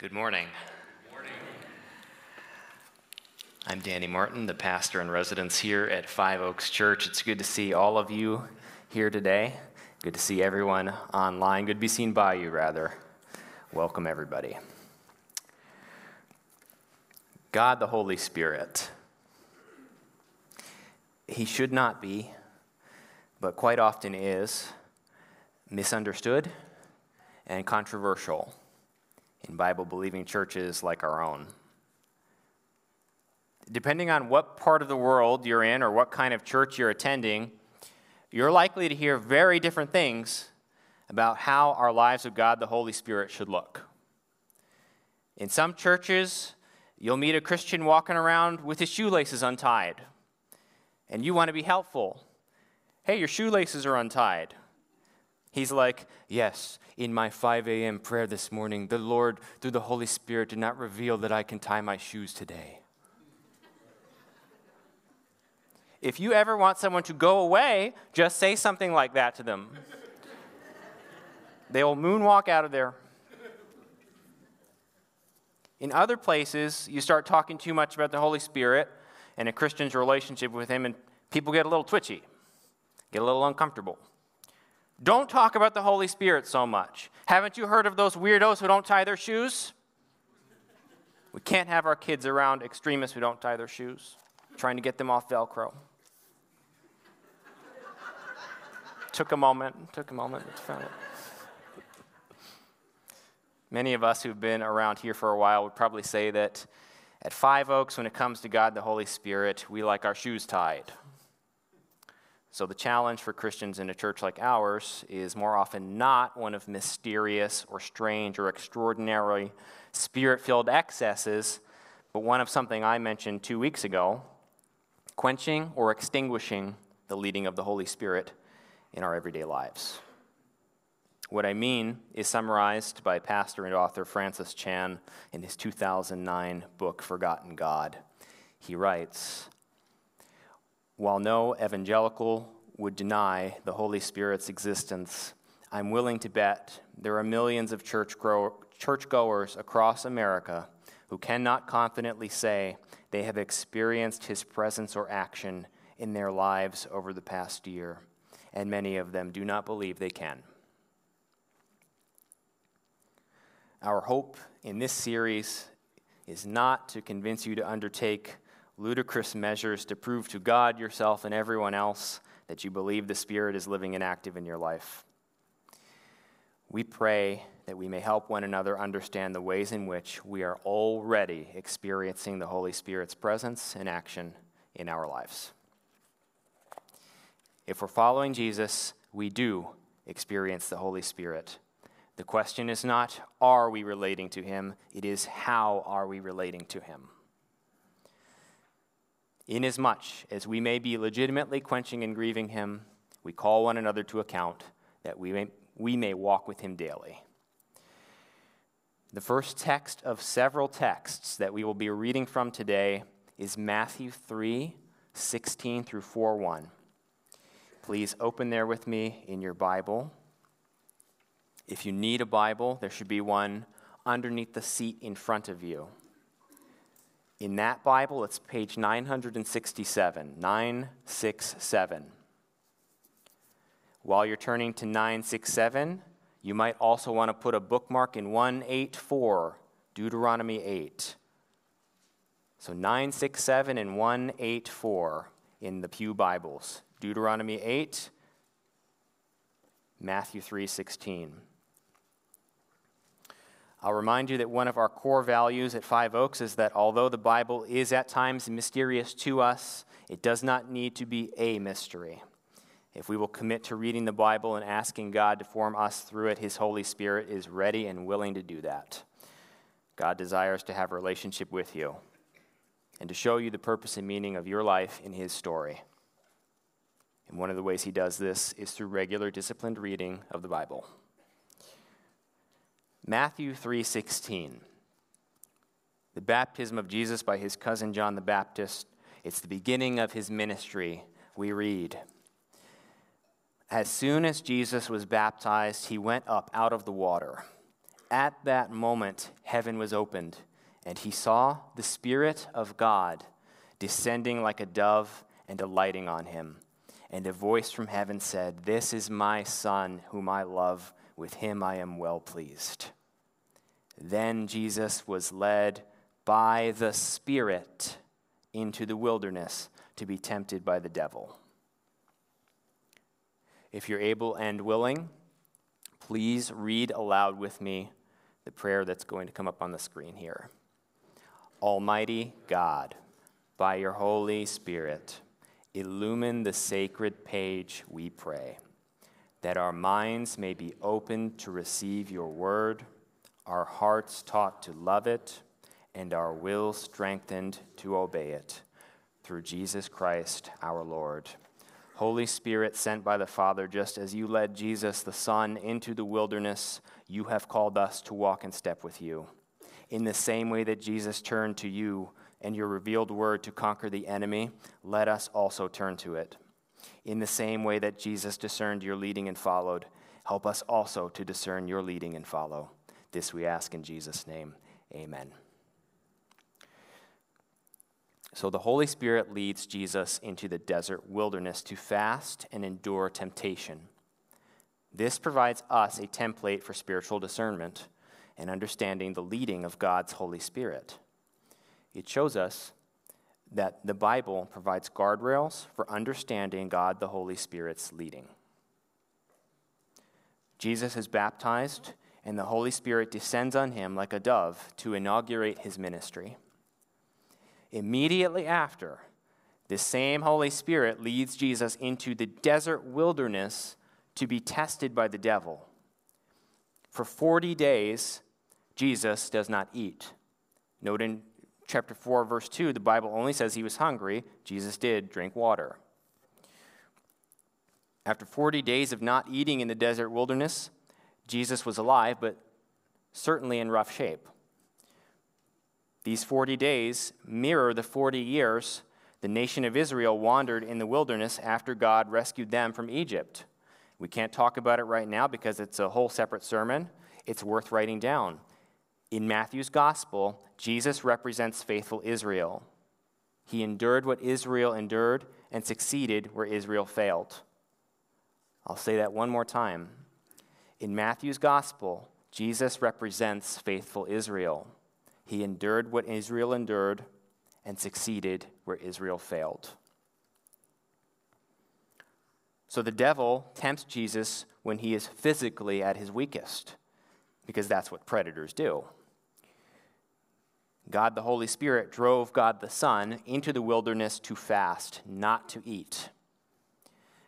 Good morning. Good morning. I'm Danny Martin, the pastor in residence here at Five Oaks Church. It's good to see all of you here today. Good to see everyone online. Good to be seen by you, rather. Welcome, everybody. God, the Holy Spirit. He should not be, but quite often is, misunderstood and controversial Bible believing churches like our own. Depending on what part of the world you're in or what kind of church you're attending, you're likely to hear very different things about how our lives of God the Holy Spirit should look. In some churches, you'll meet a Christian walking around with his shoelaces untied, and you want to be helpful. Hey, your shoelaces are untied. He's like, Yes, in my 5 a.m. prayer this morning, the Lord, through the Holy Spirit, did not reveal that I can tie my shoes today. if you ever want someone to go away, just say something like that to them. they will moonwalk out of there. In other places, you start talking too much about the Holy Spirit and a Christian's relationship with Him, and people get a little twitchy, get a little uncomfortable. Don't talk about the Holy Spirit so much. Haven't you heard of those weirdos who don't tie their shoes? We can't have our kids around extremists who don't tie their shoes, trying to get them off Velcro. took a moment, took a moment, found it. Many of us who've been around here for a while would probably say that at Five Oaks, when it comes to God the Holy Spirit, we like our shoes tied. So, the challenge for Christians in a church like ours is more often not one of mysterious or strange or extraordinarily spirit filled excesses, but one of something I mentioned two weeks ago quenching or extinguishing the leading of the Holy Spirit in our everyday lives. What I mean is summarized by pastor and author Francis Chan in his 2009 book, Forgotten God. He writes, while no evangelical would deny the Holy Spirit's existence, I'm willing to bet there are millions of church churchgoers across America who cannot confidently say they have experienced his presence or action in their lives over the past year, and many of them do not believe they can. Our hope in this series is not to convince you to undertake ludicrous measures to prove to God, yourself, and everyone else that you believe the Spirit is living and active in your life. We pray that we may help one another understand the ways in which we are already experiencing the Holy Spirit's presence and action in our lives. If we're following Jesus, we do experience the Holy Spirit. The question is not, are we relating to him? It is, how are we relating to him? Inasmuch as we may be legitimately quenching and grieving him, we call one another to account that we may, we may walk with him daily. The first text of several texts that we will be reading from today is Matthew 3 16 through 4 1. Please open there with me in your Bible. If you need a Bible, there should be one underneath the seat in front of you. In that Bible, it's page 967, 967. While you're turning to 967, you might also want to put a bookmark in 184, Deuteronomy 8. So 967 and 184 in the Pew Bibles. Deuteronomy 8, Matthew 3:16. I'll remind you that one of our core values at Five Oaks is that although the Bible is at times mysterious to us, it does not need to be a mystery. If we will commit to reading the Bible and asking God to form us through it, His Holy Spirit is ready and willing to do that. God desires to have a relationship with you and to show you the purpose and meaning of your life in His story. And one of the ways He does this is through regular, disciplined reading of the Bible. Matthew 3:16. The baptism of Jesus by his cousin John the Baptist, it's the beginning of his ministry. We read, As soon as Jesus was baptized, he went up out of the water. At that moment, heaven was opened, and he saw the Spirit of God descending like a dove and alighting on him. And a voice from heaven said, This is my Son, whom I love. With him I am well pleased. Then Jesus was led by the Spirit into the wilderness to be tempted by the devil. If you're able and willing, please read aloud with me the prayer that's going to come up on the screen here. Almighty God, by your Holy Spirit, illumine the sacred page, we pray, that our minds may be opened to receive your word, our hearts taught to love it, and our will strengthened to obey it. Through Jesus Christ our Lord. Holy Spirit, sent by the Father, just as you led Jesus the Son into the wilderness, you have called us to walk in step with you. In the same way that Jesus turned to you and your revealed word to conquer the enemy, let us also turn to it. In the same way that Jesus discerned your leading and followed, help us also to discern your leading and follow. This we ask in Jesus' name. Amen. So the Holy Spirit leads Jesus into the desert wilderness to fast and endure temptation. This provides us a template for spiritual discernment and understanding the leading of God's Holy Spirit. It shows us that the Bible provides guardrails for understanding God the Holy Spirit's leading. Jesus is baptized, and the Holy Spirit descends on him like a dove to inaugurate his ministry. Immediately after, the same Holy Spirit leads Jesus into the desert wilderness to be tested by the devil. For 40 days, Jesus does not eat. Note in chapter 4, verse 2, the Bible only says he was hungry. Jesus did drink water. After 40 days of not eating in the desert wilderness, Jesus was alive, but certainly in rough shape. These 40 days mirror the 40 years the nation of Israel wandered in the wilderness after God rescued them from Egypt. We can't talk about it right now because it's a whole separate sermon. It's worth writing down. In Matthew's gospel, Jesus represents faithful Israel. He endured what Israel endured and succeeded where Israel failed. I'll say that one more time. In Matthew's gospel, Jesus represents faithful Israel. He endured what Israel endured and succeeded where Israel failed. So the devil tempts Jesus when he is physically at his weakest, because that's what predators do. God the Holy Spirit drove God the Son into the wilderness to fast, not to eat.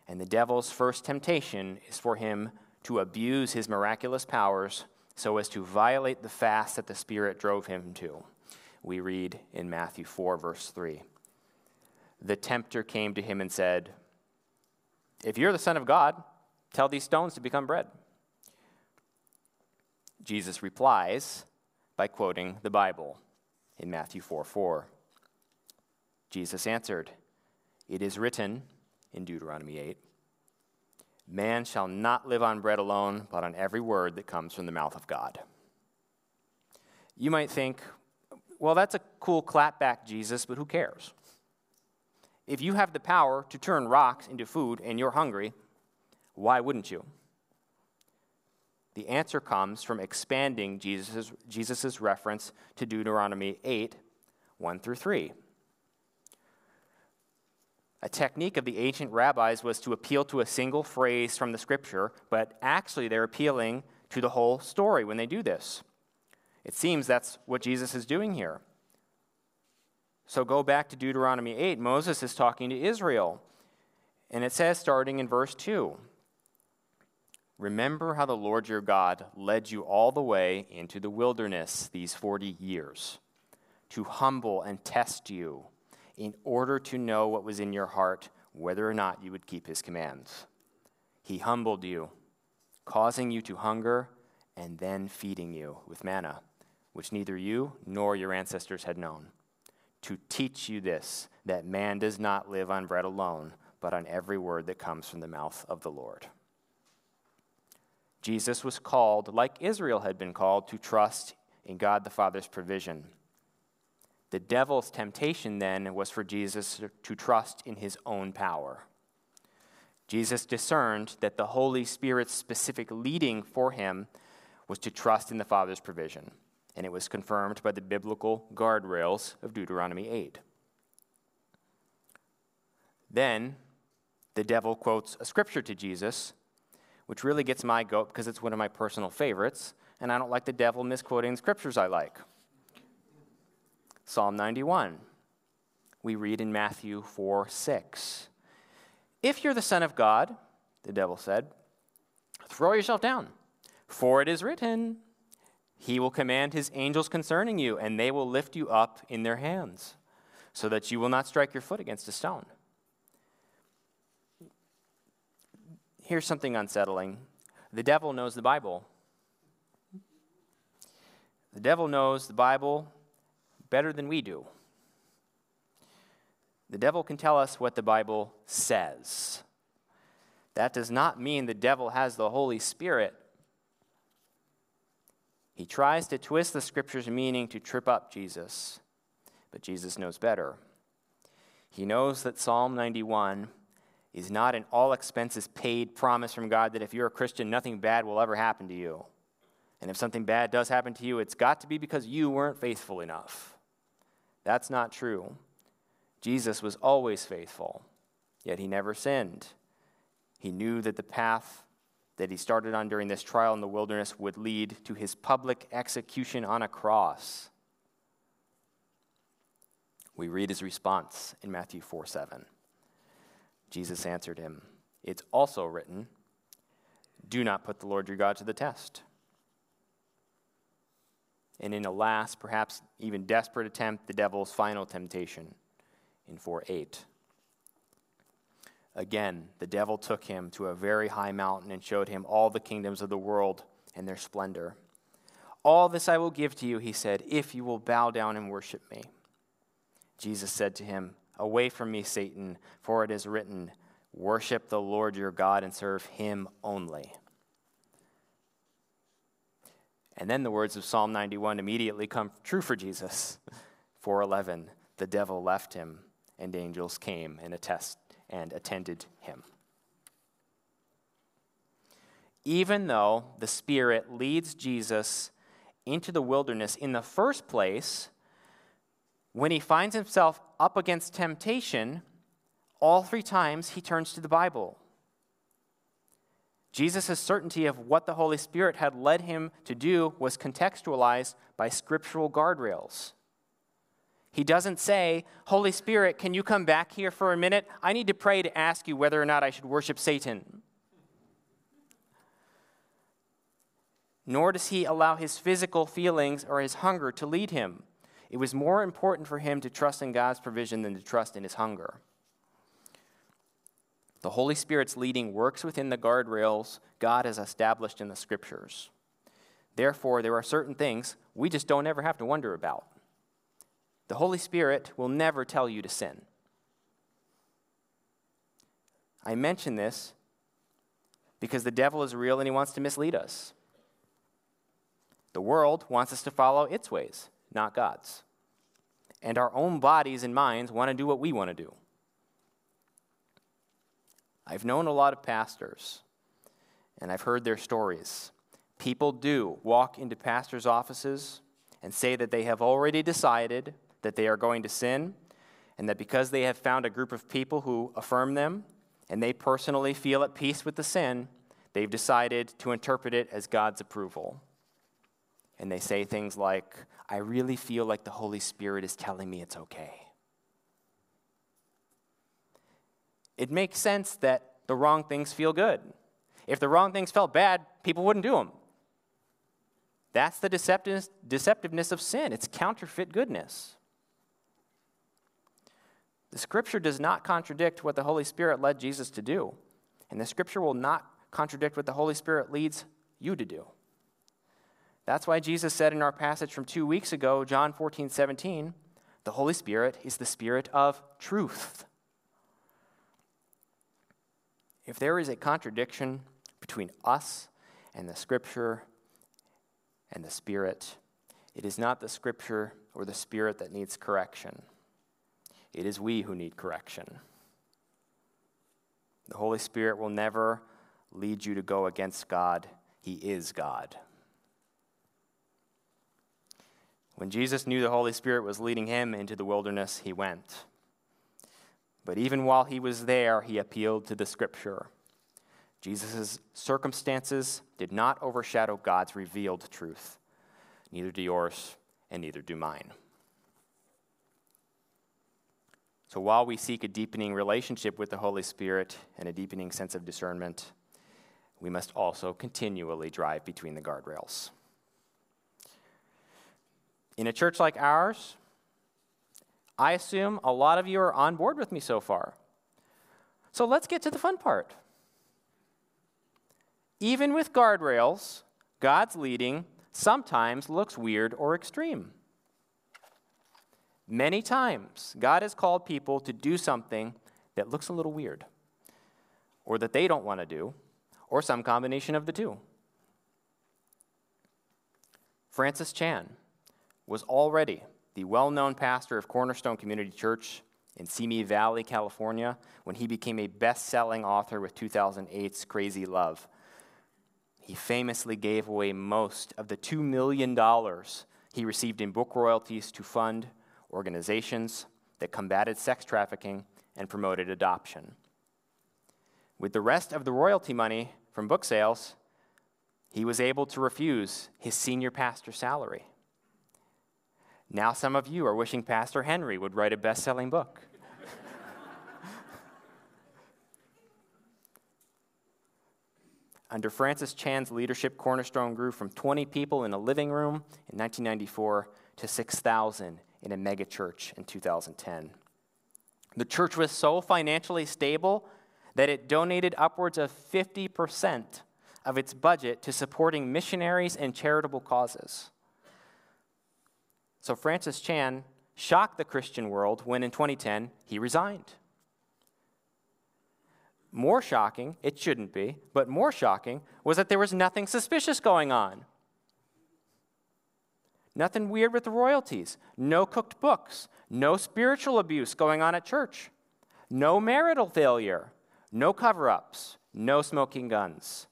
And the devil's first temptation is for him to abuse his miraculous powers so as to violate the fast that the Spirit drove him to. We read in Matthew 4, verse 3. The tempter came to him and said, If you're the Son of God, tell these stones to become bread. Jesus replies by quoting the Bible in Matthew 4 4. Jesus answered, It is written in Deuteronomy 8 Man shall not live on bread alone, but on every word that comes from the mouth of God. You might think, well, that's a cool clapback, Jesus, but who cares? If you have the power to turn rocks into food and you're hungry, why wouldn't you? The answer comes from expanding Jesus' reference to Deuteronomy 8 1 through 3. A technique of the ancient rabbis was to appeal to a single phrase from the scripture, but actually they're appealing to the whole story when they do this. It seems that's what Jesus is doing here. So go back to Deuteronomy 8. Moses is talking to Israel. And it says, starting in verse 2 Remember how the Lord your God led you all the way into the wilderness these 40 years to humble and test you in order to know what was in your heart, whether or not you would keep his commands. He humbled you, causing you to hunger, and then feeding you with manna, which neither you nor your ancestors had known, to teach you this that man does not live on bread alone, but on every word that comes from the mouth of the Lord. Jesus was called, like Israel had been called, to trust in God the Father's provision. The devil's temptation then was for Jesus to trust in his own power. Jesus discerned that the Holy Spirit's specific leading for him was to trust in the Father's provision, and it was confirmed by the biblical guardrails of Deuteronomy 8. Then the devil quotes a scripture to Jesus, which really gets my goat because it's one of my personal favorites, and I don't like the devil misquoting scriptures I like. Psalm 91. We read in Matthew 4 6. If you're the Son of God, the devil said, throw yourself down, for it is written, He will command His angels concerning you, and they will lift you up in their hands, so that you will not strike your foot against a stone. Here's something unsettling the devil knows the Bible. The devil knows the Bible better than we do. The devil can tell us what the Bible says. That does not mean the devil has the Holy Spirit. He tries to twist the scripture's meaning to trip up Jesus, but Jesus knows better. He knows that Psalm 91 is not an all expenses paid promise from God that if you're a Christian, nothing bad will ever happen to you. And if something bad does happen to you, it's got to be because you weren't faithful enough. That's not true. Jesus was always faithful, yet he never sinned. He knew that the path that he started on during this trial in the wilderness would lead to his public execution on a cross. We read his response in Matthew 4 7. Jesus answered him, It's also written, Do not put the Lord your God to the test and in a last, perhaps even desperate attempt, the devil's final temptation in 4 8. Again, the devil took him to a very high mountain and showed him all the kingdoms of the world and their splendor. All this I will give to you, he said, if you will bow down and worship me. Jesus said to him, Away from me, Satan, for it is written, Worship the Lord your God and serve him only. And then the words of Psalm 91 immediately come true for Jesus. 411, the devil left him, and angels came and attest and attended him. Even though the Spirit leads Jesus into the wilderness in the first place, when he finds himself up against temptation, all three times he turns to the Bible. Jesus' certainty of what the Holy Spirit had led him to do was contextualized by scriptural guardrails. He doesn't say, Holy Spirit, can you come back here for a minute? I need to pray to ask you whether or not I should worship Satan. Nor does he allow his physical feelings or his hunger to lead him. It was more important for him to trust in God's provision than to trust in his hunger. The Holy Spirit's leading works within the guardrails God has established in the scriptures. Therefore, there are certain things we just don't ever have to wonder about. The Holy Spirit will never tell you to sin. I mention this because the devil is real and he wants to mislead us. The world wants us to follow its ways, not God's. And our own bodies and minds want to do what we want to do. I've known a lot of pastors, and I've heard their stories. People do walk into pastors' offices and say that they have already decided that they are going to sin, and that because they have found a group of people who affirm them, and they personally feel at peace with the sin, they've decided to interpret it as God's approval. And they say things like, I really feel like the Holy Spirit is telling me it's okay. It makes sense that the wrong things feel good. If the wrong things felt bad, people wouldn't do them. That's the deceptiveness of sin. It's counterfeit goodness. The scripture does not contradict what the Holy Spirit led Jesus to do, and the scripture will not contradict what the Holy Spirit leads you to do. That's why Jesus said in our passage from two weeks ago, John 14, 17, the Holy Spirit is the Spirit of truth. If there is a contradiction between us and the Scripture and the Spirit. It is not the Scripture or the Spirit that needs correction, it is we who need correction. The Holy Spirit will never lead you to go against God, He is God. When Jesus knew the Holy Spirit was leading him into the wilderness, he went. But even while he was there, he appealed to the scripture. Jesus' circumstances did not overshadow God's revealed truth. Neither do yours, and neither do mine. So while we seek a deepening relationship with the Holy Spirit and a deepening sense of discernment, we must also continually drive between the guardrails. In a church like ours, I assume a lot of you are on board with me so far. So let's get to the fun part. Even with guardrails, God's leading sometimes looks weird or extreme. Many times, God has called people to do something that looks a little weird, or that they don't want to do, or some combination of the two. Francis Chan was already the well known pastor of Cornerstone Community Church in Simi Valley, California, when he became a best selling author with 2008's Crazy Love. He famously gave away most of the $2 million he received in book royalties to fund organizations that combated sex trafficking and promoted adoption. With the rest of the royalty money from book sales, he was able to refuse his senior pastor salary. Now, some of you are wishing Pastor Henry would write a best selling book. Under Francis Chan's leadership, Cornerstone grew from 20 people in a living room in 1994 to 6,000 in a megachurch in 2010. The church was so financially stable that it donated upwards of 50% of its budget to supporting missionaries and charitable causes. So Francis Chan shocked the Christian world when in 2010 he resigned. More shocking, it shouldn't be, but more shocking was that there was nothing suspicious going on. Nothing weird with the royalties, no cooked books, no spiritual abuse going on at church, no marital failure, no cover ups, no smoking guns.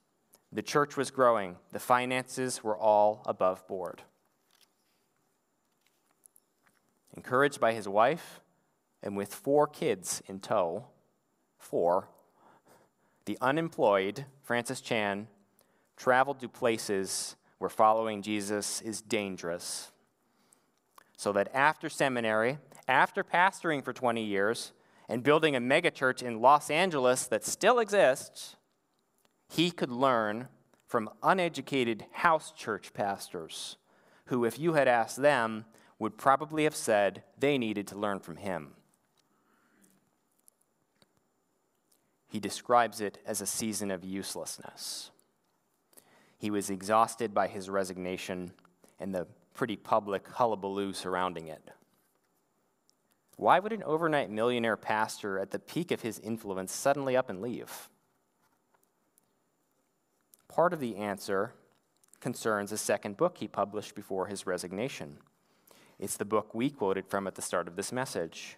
The church was growing, the finances were all above board. Encouraged by his wife, and with four kids in tow, four, the unemployed Francis Chan traveled to places where following Jesus is dangerous. So that after seminary, after pastoring for 20 years, and building a megachurch in Los Angeles that still exists, he could learn from uneducated house church pastors who, if you had asked them, would probably have said they needed to learn from him. He describes it as a season of uselessness. He was exhausted by his resignation and the pretty public hullabaloo surrounding it. Why would an overnight millionaire pastor at the peak of his influence suddenly up and leave? Part of the answer concerns a second book he published before his resignation. It's the book we quoted from at the start of this message.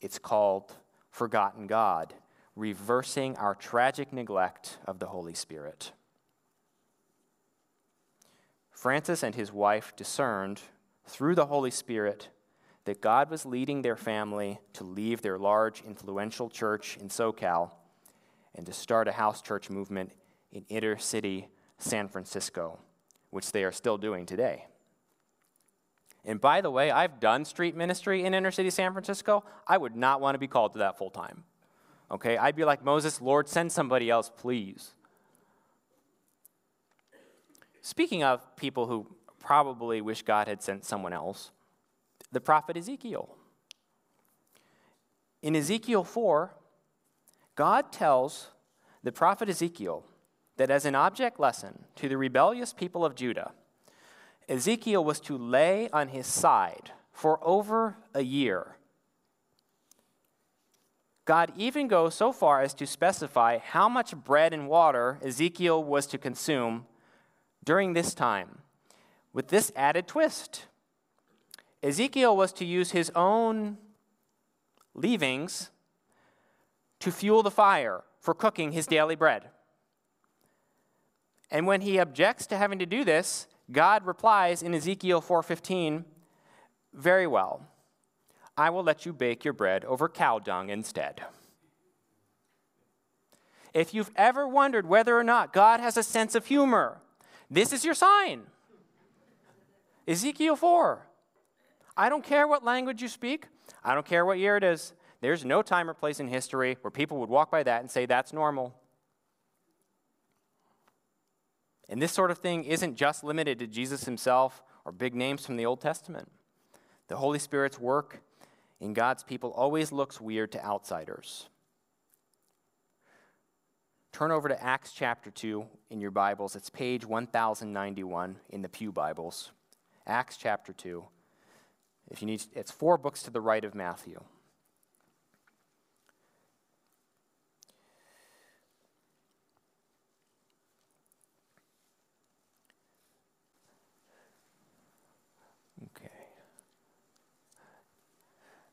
It's called Forgotten God Reversing Our Tragic Neglect of the Holy Spirit. Francis and his wife discerned through the Holy Spirit that God was leading their family to leave their large, influential church in SoCal and to start a house church movement in inner city San Francisco, which they are still doing today. And by the way, I've done street ministry in inner city San Francisco. I would not want to be called to that full time. Okay? I'd be like Moses, Lord, send somebody else, please. Speaking of people who probably wish God had sent someone else, the prophet Ezekiel. In Ezekiel 4, God tells the prophet Ezekiel that as an object lesson to the rebellious people of Judah, Ezekiel was to lay on his side for over a year. God even goes so far as to specify how much bread and water Ezekiel was to consume during this time with this added twist. Ezekiel was to use his own leavings to fuel the fire for cooking his daily bread. And when he objects to having to do this, God replies in Ezekiel 4:15, "Very well. I will let you bake your bread over cow dung instead." If you've ever wondered whether or not God has a sense of humor, this is your sign. Ezekiel 4. I don't care what language you speak, I don't care what year it is. There's no time or place in history where people would walk by that and say that's normal. And this sort of thing isn't just limited to Jesus himself or big names from the Old Testament. The Holy Spirit's work in God's people always looks weird to outsiders. Turn over to Acts chapter 2 in your Bibles. It's page 1091 in the Pew Bibles. Acts chapter 2. If you need it's four books to the right of Matthew.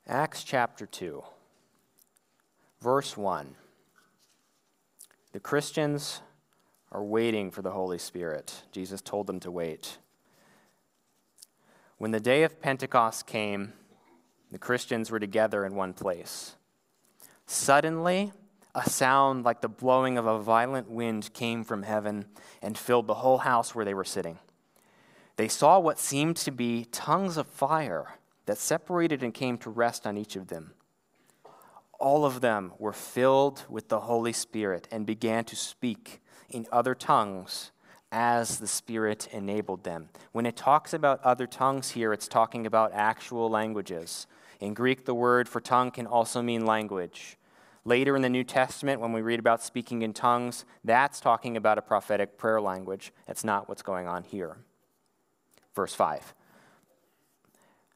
Acts chapter 2, verse 1. The Christians are waiting for the Holy Spirit. Jesus told them to wait. When the day of Pentecost came, the Christians were together in one place. Suddenly, a sound like the blowing of a violent wind came from heaven and filled the whole house where they were sitting. They saw what seemed to be tongues of fire that separated and came to rest on each of them. All of them were filled with the Holy Spirit and began to speak in other tongues as the Spirit enabled them. When it talks about other tongues here, it's talking about actual languages. In Greek, the word for tongue can also mean language. Later in the New Testament, when we read about speaking in tongues, that's talking about a prophetic prayer language. That's not what's going on here. Verse 5.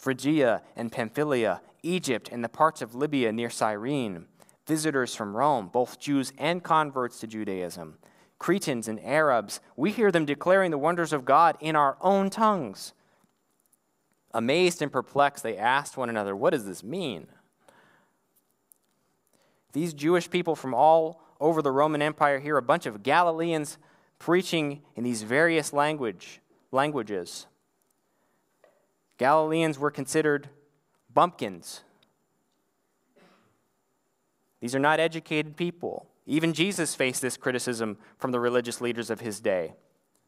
Phrygia and Pamphylia, Egypt, and the parts of Libya near Cyrene, visitors from Rome, both Jews and converts to Judaism, Cretans and Arabs, we hear them declaring the wonders of God in our own tongues. Amazed and perplexed, they asked one another, What does this mean? These Jewish people from all over the Roman Empire hear a bunch of Galileans preaching in these various language, languages. Galileans were considered bumpkins. These are not educated people. Even Jesus faced this criticism from the religious leaders of his day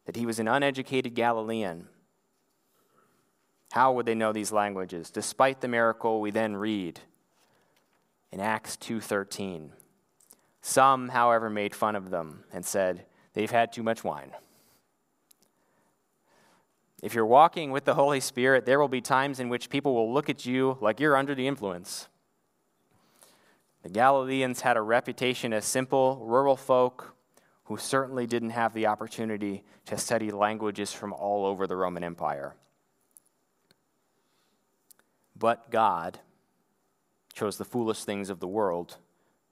that he was an uneducated Galilean. How would they know these languages despite the miracle we then read in Acts 2:13? Some, however, made fun of them and said, "They've had too much wine." If you're walking with the Holy Spirit, there will be times in which people will look at you like you're under the influence. The Galileans had a reputation as simple, rural folk who certainly didn't have the opportunity to study languages from all over the Roman Empire. But God chose the foolish things of the world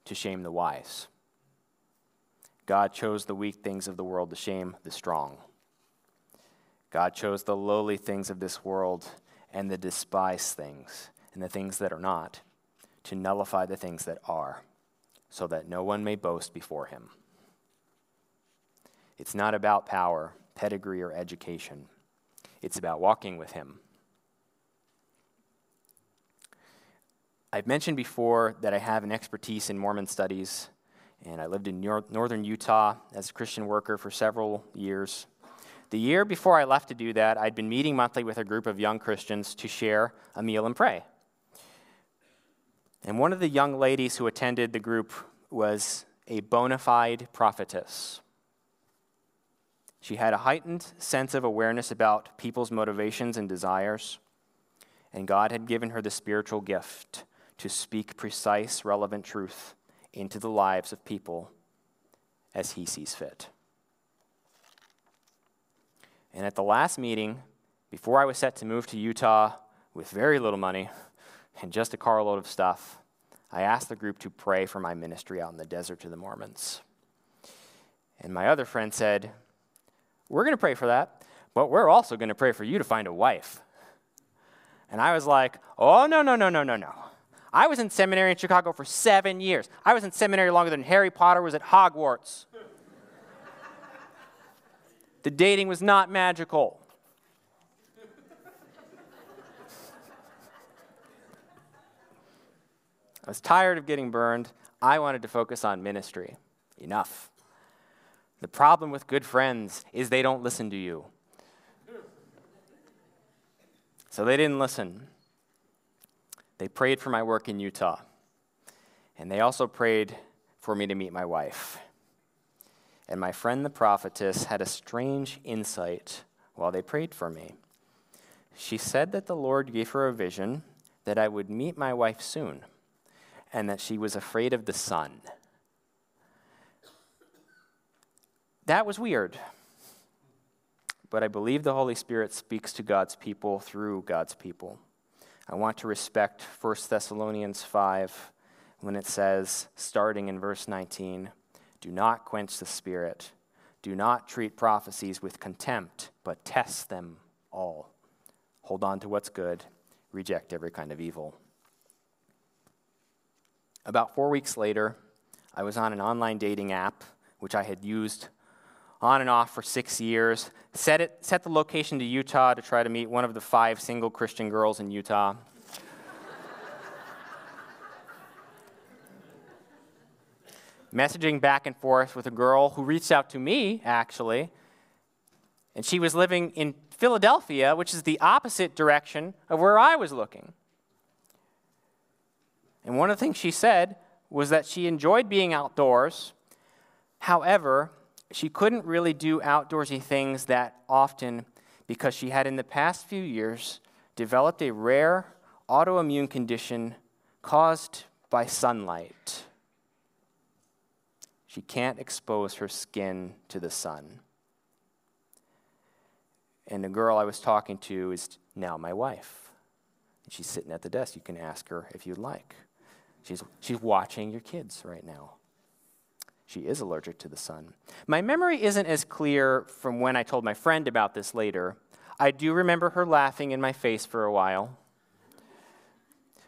to shame the wise. God chose the weak things of the world to shame the strong. God chose the lowly things of this world and the despised things and the things that are not to nullify the things that are, so that no one may boast before him. It's not about power, pedigree, or education, it's about walking with him. I've mentioned before that I have an expertise in Mormon studies, and I lived in northern Utah as a Christian worker for several years. The year before I left to do that, I'd been meeting monthly with a group of young Christians to share a meal and pray. And one of the young ladies who attended the group was a bona fide prophetess. She had a heightened sense of awareness about people's motivations and desires, and God had given her the spiritual gift to speak precise, relevant truth into the lives of people as He sees fit. And at the last meeting, before I was set to move to Utah with very little money and just a carload of stuff, I asked the group to pray for my ministry out in the desert to the Mormons. And my other friend said, We're going to pray for that, but we're also going to pray for you to find a wife. And I was like, Oh, no, no, no, no, no, no. I was in seminary in Chicago for seven years. I was in seminary longer than Harry Potter was at Hogwarts. The dating was not magical. I was tired of getting burned. I wanted to focus on ministry. Enough. The problem with good friends is they don't listen to you. So they didn't listen. They prayed for my work in Utah. And they also prayed for me to meet my wife. And my friend the prophetess had a strange insight while they prayed for me. She said that the Lord gave her a vision that I would meet my wife soon and that she was afraid of the sun. That was weird. But I believe the Holy Spirit speaks to God's people through God's people. I want to respect 1 Thessalonians 5 when it says, starting in verse 19, do not quench the Spirit. Do not treat prophecies with contempt, but test them all. Hold on to what's good, reject every kind of evil. About four weeks later, I was on an online dating app, which I had used on and off for six years. Set, it, set the location to Utah to try to meet one of the five single Christian girls in Utah. Messaging back and forth with a girl who reached out to me, actually. And she was living in Philadelphia, which is the opposite direction of where I was looking. And one of the things she said was that she enjoyed being outdoors. However, she couldn't really do outdoorsy things that often because she had in the past few years developed a rare autoimmune condition caused by sunlight. She can't expose her skin to the sun. And the girl I was talking to is now my wife. She's sitting at the desk. You can ask her if you'd like. She's, she's watching your kids right now. She is allergic to the sun. My memory isn't as clear from when I told my friend about this later. I do remember her laughing in my face for a while,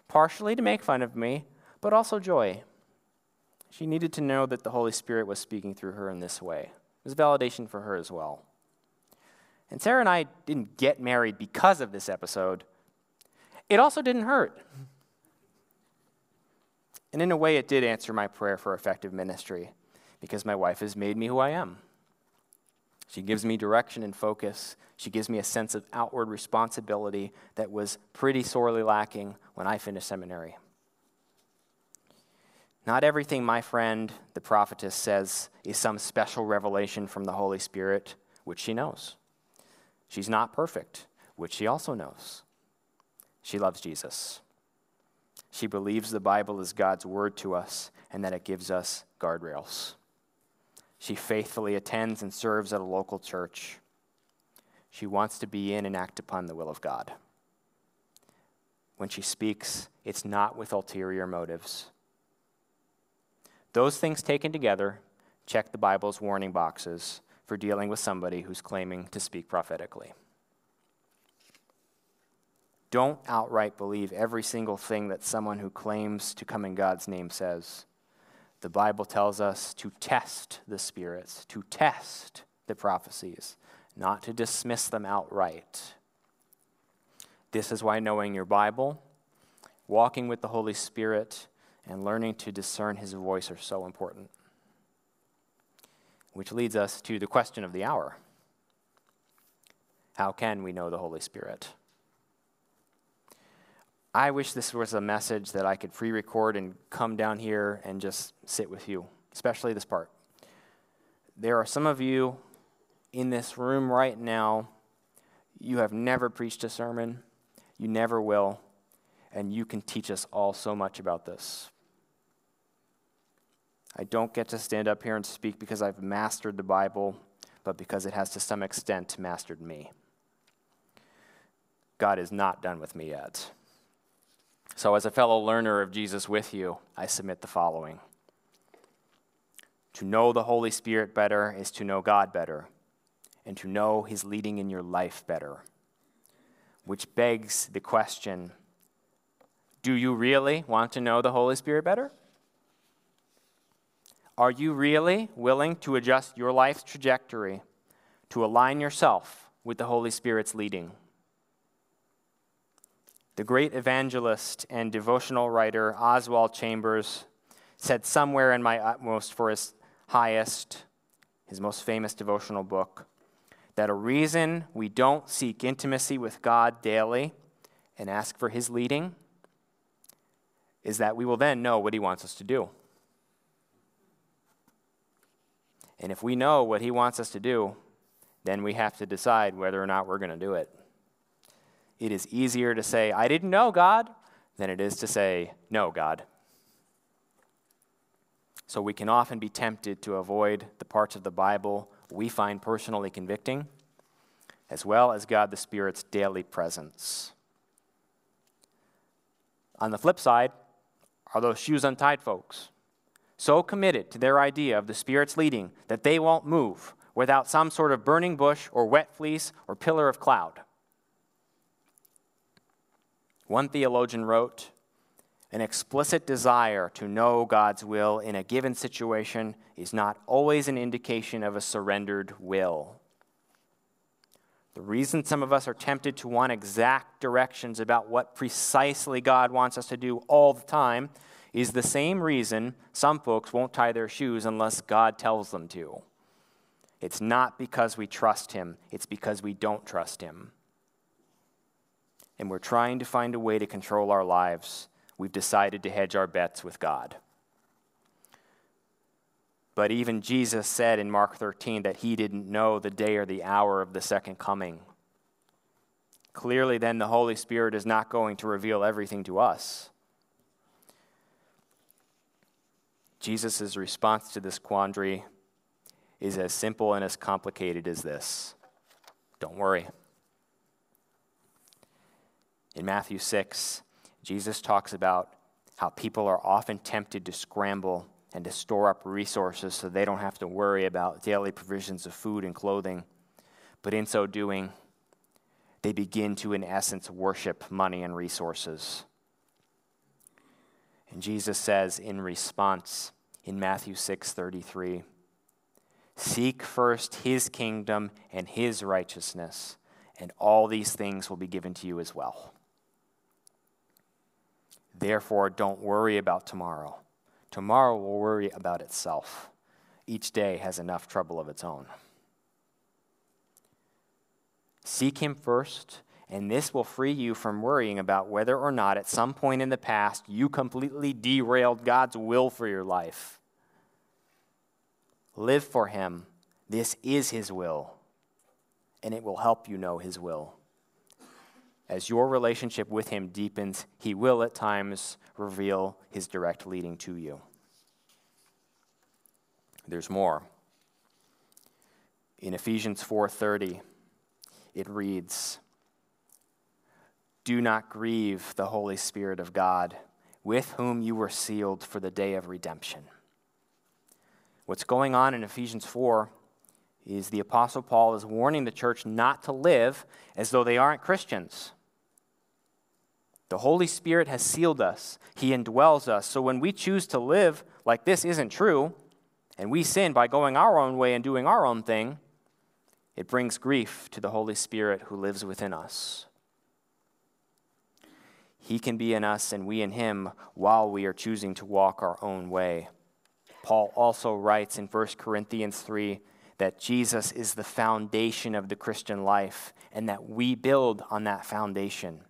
partially to make fun of me, but also joy. She needed to know that the Holy Spirit was speaking through her in this way. It was validation for her as well. And Sarah and I didn't get married because of this episode. It also didn't hurt. And in a way, it did answer my prayer for effective ministry because my wife has made me who I am. She gives me direction and focus. She gives me a sense of outward responsibility that was pretty sorely lacking when I finished seminary. Not everything my friend, the prophetess, says is some special revelation from the Holy Spirit, which she knows. She's not perfect, which she also knows. She loves Jesus. She believes the Bible is God's word to us and that it gives us guardrails. She faithfully attends and serves at a local church. She wants to be in and act upon the will of God. When she speaks, it's not with ulterior motives. Those things taken together check the Bible's warning boxes for dealing with somebody who's claiming to speak prophetically. Don't outright believe every single thing that someone who claims to come in God's name says. The Bible tells us to test the spirits, to test the prophecies, not to dismiss them outright. This is why knowing your Bible, walking with the Holy Spirit, and learning to discern his voice are so important. Which leads us to the question of the hour How can we know the Holy Spirit? I wish this was a message that I could pre record and come down here and just sit with you, especially this part. There are some of you in this room right now, you have never preached a sermon, you never will, and you can teach us all so much about this. I don't get to stand up here and speak because I've mastered the Bible, but because it has to some extent mastered me. God is not done with me yet. So, as a fellow learner of Jesus with you, I submit the following To know the Holy Spirit better is to know God better, and to know His leading in your life better. Which begs the question Do you really want to know the Holy Spirit better? Are you really willing to adjust your life's trajectory to align yourself with the Holy Spirit's leading? The great evangelist and devotional writer Oswald Chambers said somewhere in my utmost for his highest, his most famous devotional book, that a reason we don't seek intimacy with God daily and ask for his leading is that we will then know what he wants us to do. And if we know what he wants us to do, then we have to decide whether or not we're going to do it. It is easier to say, I didn't know God, than it is to say, No, God. So we can often be tempted to avoid the parts of the Bible we find personally convicting, as well as God the Spirit's daily presence. On the flip side are those shoes untied folks, so committed to their idea of the Spirit's leading that they won't move without some sort of burning bush or wet fleece or pillar of cloud. One theologian wrote, an explicit desire to know God's will in a given situation is not always an indication of a surrendered will. The reason some of us are tempted to want exact directions about what precisely God wants us to do all the time is the same reason some folks won't tie their shoes unless God tells them to. It's not because we trust Him, it's because we don't trust Him and we're trying to find a way to control our lives, we've decided to hedge our bets with God. But even Jesus said in Mark 13 that he didn't know the day or the hour of the second coming. Clearly, then, the Holy Spirit is not going to reveal everything to us. Jesus' response to this quandary is as simple and as complicated as this Don't worry. In Matthew 6, Jesus talks about how people are often tempted to scramble and to store up resources so they don't have to worry about daily provisions of food and clothing. But in so doing, they begin to, in essence, worship money and resources. And Jesus says in response in Matthew 6:33, "Seek first his kingdom and his righteousness, and all these things will be given to you as well." Therefore, don't worry about tomorrow. Tomorrow will worry about itself. Each day has enough trouble of its own. Seek Him first, and this will free you from worrying about whether or not at some point in the past you completely derailed God's will for your life. Live for Him. This is His will, and it will help you know His will as your relationship with Him deepens, He will at times reveal His direct leading to you. There's more. In Ephesians 4:30, it reads, "Do not grieve the Holy Spirit of God, with whom you were sealed for the day of redemption." What's going on in Ephesians 4 is the Apostle Paul is warning the church not to live as though they aren't Christians. The Holy Spirit has sealed us, He indwells us. So when we choose to live like this isn't true, and we sin by going our own way and doing our own thing, it brings grief to the Holy Spirit who lives within us. He can be in us and we in Him while we are choosing to walk our own way. Paul also writes in 1 Corinthians 3 that Jesus is the foundation of the Christian life and that we build on that foundation.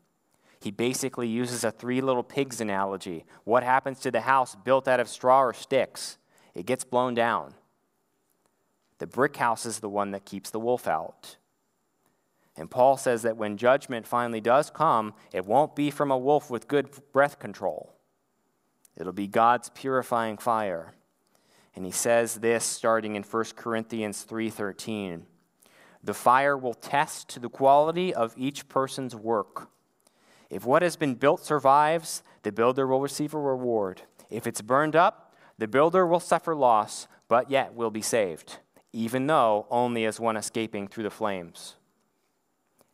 He basically uses a three little pigs analogy. What happens to the house built out of straw or sticks? It gets blown down. The brick house is the one that keeps the wolf out. And Paul says that when judgment finally does come, it won't be from a wolf with good breath control. It'll be God's purifying fire. And he says this starting in 1 Corinthians 3:13. The fire will test the quality of each person's work. If what has been built survives, the builder will receive a reward. If it's burned up, the builder will suffer loss, but yet will be saved, even though only as one escaping through the flames.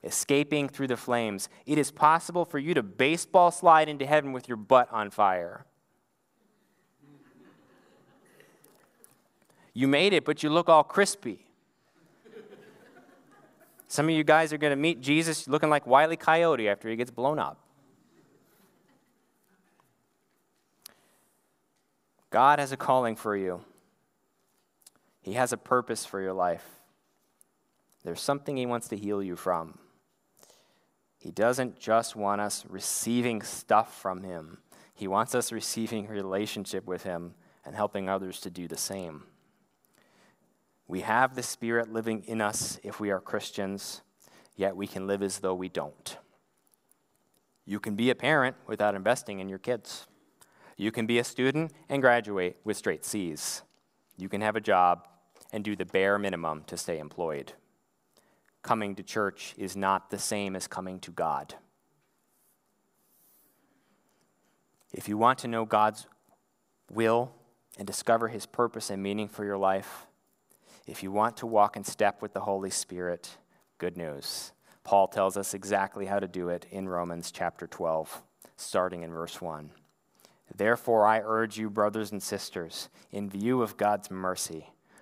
Escaping through the flames. It is possible for you to baseball slide into heaven with your butt on fire. You made it, but you look all crispy. Some of you guys are going to meet Jesus looking like Wiley Coyote after he gets blown up. God has a calling for you. He has a purpose for your life. There's something He wants to heal you from. He doesn't just want us receiving stuff from Him, He wants us receiving relationship with Him and helping others to do the same. We have the Spirit living in us if we are Christians, yet we can live as though we don't. You can be a parent without investing in your kids. You can be a student and graduate with straight C's. You can have a job and do the bare minimum to stay employed. Coming to church is not the same as coming to God. If you want to know God's will and discover his purpose and meaning for your life, if you want to walk in step with the Holy Spirit, good news. Paul tells us exactly how to do it in Romans chapter 12, starting in verse 1. Therefore, I urge you, brothers and sisters, in view of God's mercy,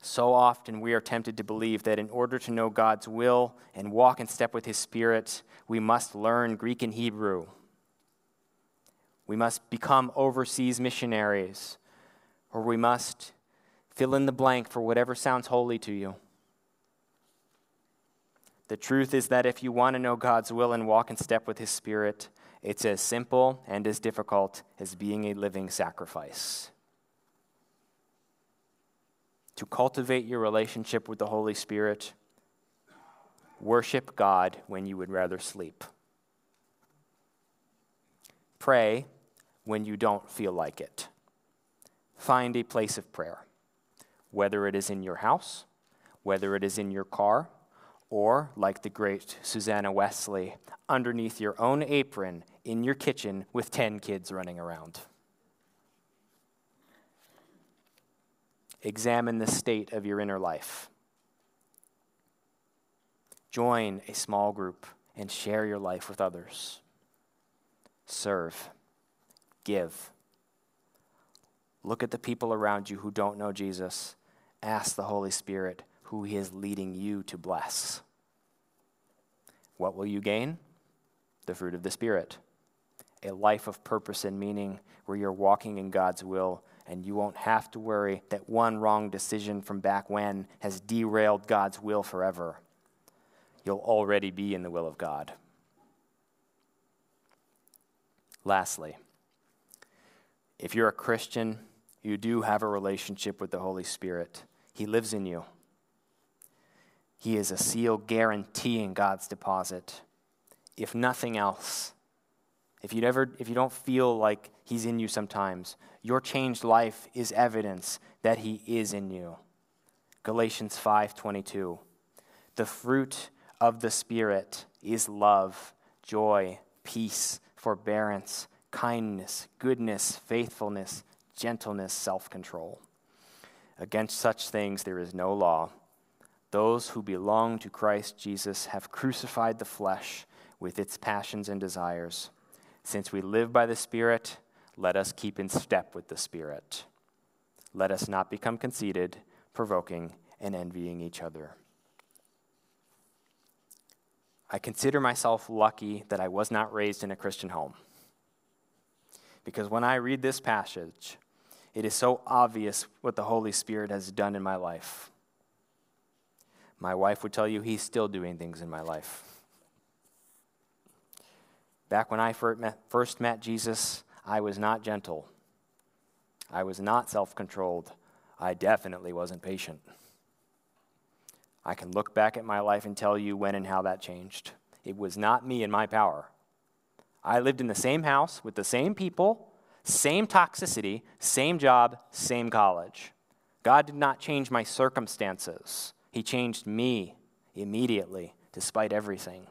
So often we are tempted to believe that in order to know God's will and walk in step with his Spirit, we must learn Greek and Hebrew. We must become overseas missionaries, or we must fill in the blank for whatever sounds holy to you. The truth is that if you want to know God's will and walk in step with His Spirit, it's as simple and as difficult as being a living sacrifice. To cultivate your relationship with the Holy Spirit, worship God when you would rather sleep. Pray when you don't feel like it. Find a place of prayer, whether it is in your house, whether it is in your car or, like the great Susanna Wesley, underneath your own apron in your kitchen with 10 kids running around. Examine the state of your inner life. Join a small group and share your life with others. Serve. Give. Look at the people around you who don't know Jesus. Ask the Holy Spirit who He is leading you to bless. What will you gain? The fruit of the Spirit. A life of purpose and meaning where you're walking in God's will and you won't have to worry that one wrong decision from back when has derailed God's will forever. You'll already be in the will of God. Lastly, if you're a Christian, you do have a relationship with the Holy Spirit. He lives in you. He is a seal guaranteeing God's deposit. If nothing else, if you ever if you don't feel like he's in you sometimes, your changed life is evidence that he is in you. Galatians 5:22. The fruit of the spirit is love, joy, peace, forbearance, kindness, goodness, faithfulness, gentleness, self-control. Against such things there is no law. Those who belong to Christ Jesus have crucified the flesh with its passions and desires. Since we live by the Spirit, let us keep in step with the Spirit. Let us not become conceited, provoking, and envying each other. I consider myself lucky that I was not raised in a Christian home. Because when I read this passage, it is so obvious what the Holy Spirit has done in my life. My wife would tell you he's still doing things in my life. Back when I first met Jesus, I was not gentle. I was not self controlled. I definitely wasn't patient. I can look back at my life and tell you when and how that changed. It was not me and my power. I lived in the same house with the same people, same toxicity, same job, same college. God did not change my circumstances, He changed me immediately, despite everything.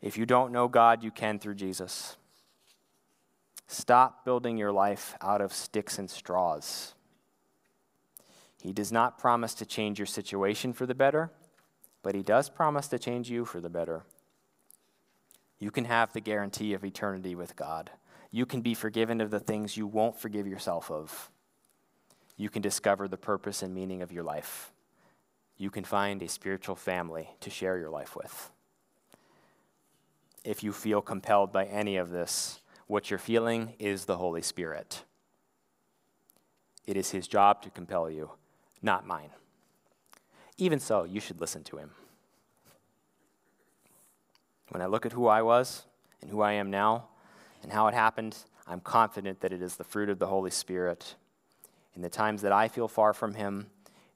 If you don't know God, you can through Jesus. Stop building your life out of sticks and straws. He does not promise to change your situation for the better, but He does promise to change you for the better. You can have the guarantee of eternity with God. You can be forgiven of the things you won't forgive yourself of. You can discover the purpose and meaning of your life. You can find a spiritual family to share your life with. If you feel compelled by any of this, what you're feeling is the Holy Spirit. It is His job to compel you, not mine. Even so, you should listen to Him. When I look at who I was and who I am now and how it happened, I'm confident that it is the fruit of the Holy Spirit. In the times that I feel far from Him,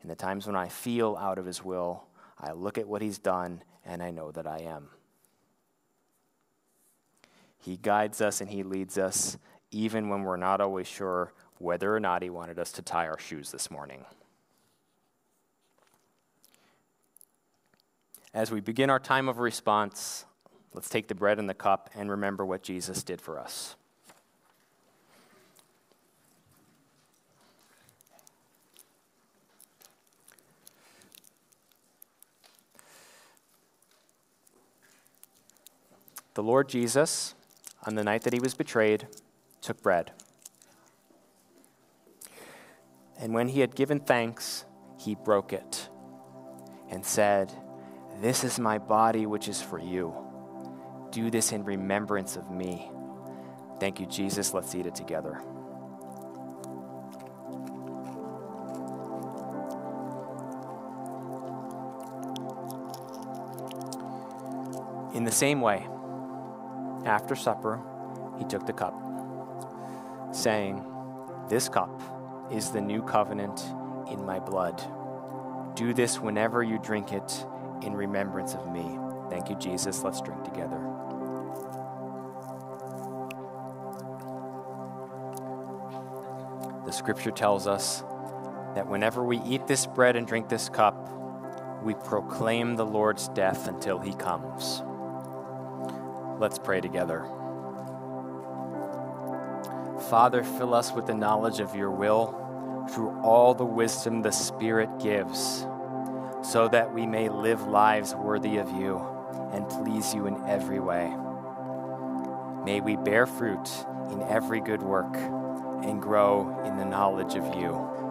in the times when I feel out of His will, I look at what He's done and I know that I am. He guides us and He leads us, even when we're not always sure whether or not He wanted us to tie our shoes this morning. As we begin our time of response, let's take the bread and the cup and remember what Jesus did for us. The Lord Jesus on the night that he was betrayed, took bread. And when he had given thanks, he broke it and said, This is my body, which is for you. Do this in remembrance of me. Thank you, Jesus. Let's eat it together. In the same way, after supper, he took the cup, saying, This cup is the new covenant in my blood. Do this whenever you drink it in remembrance of me. Thank you, Jesus. Let's drink together. The scripture tells us that whenever we eat this bread and drink this cup, we proclaim the Lord's death until he comes. Let's pray together. Father, fill us with the knowledge of your will through all the wisdom the Spirit gives, so that we may live lives worthy of you and please you in every way. May we bear fruit in every good work and grow in the knowledge of you.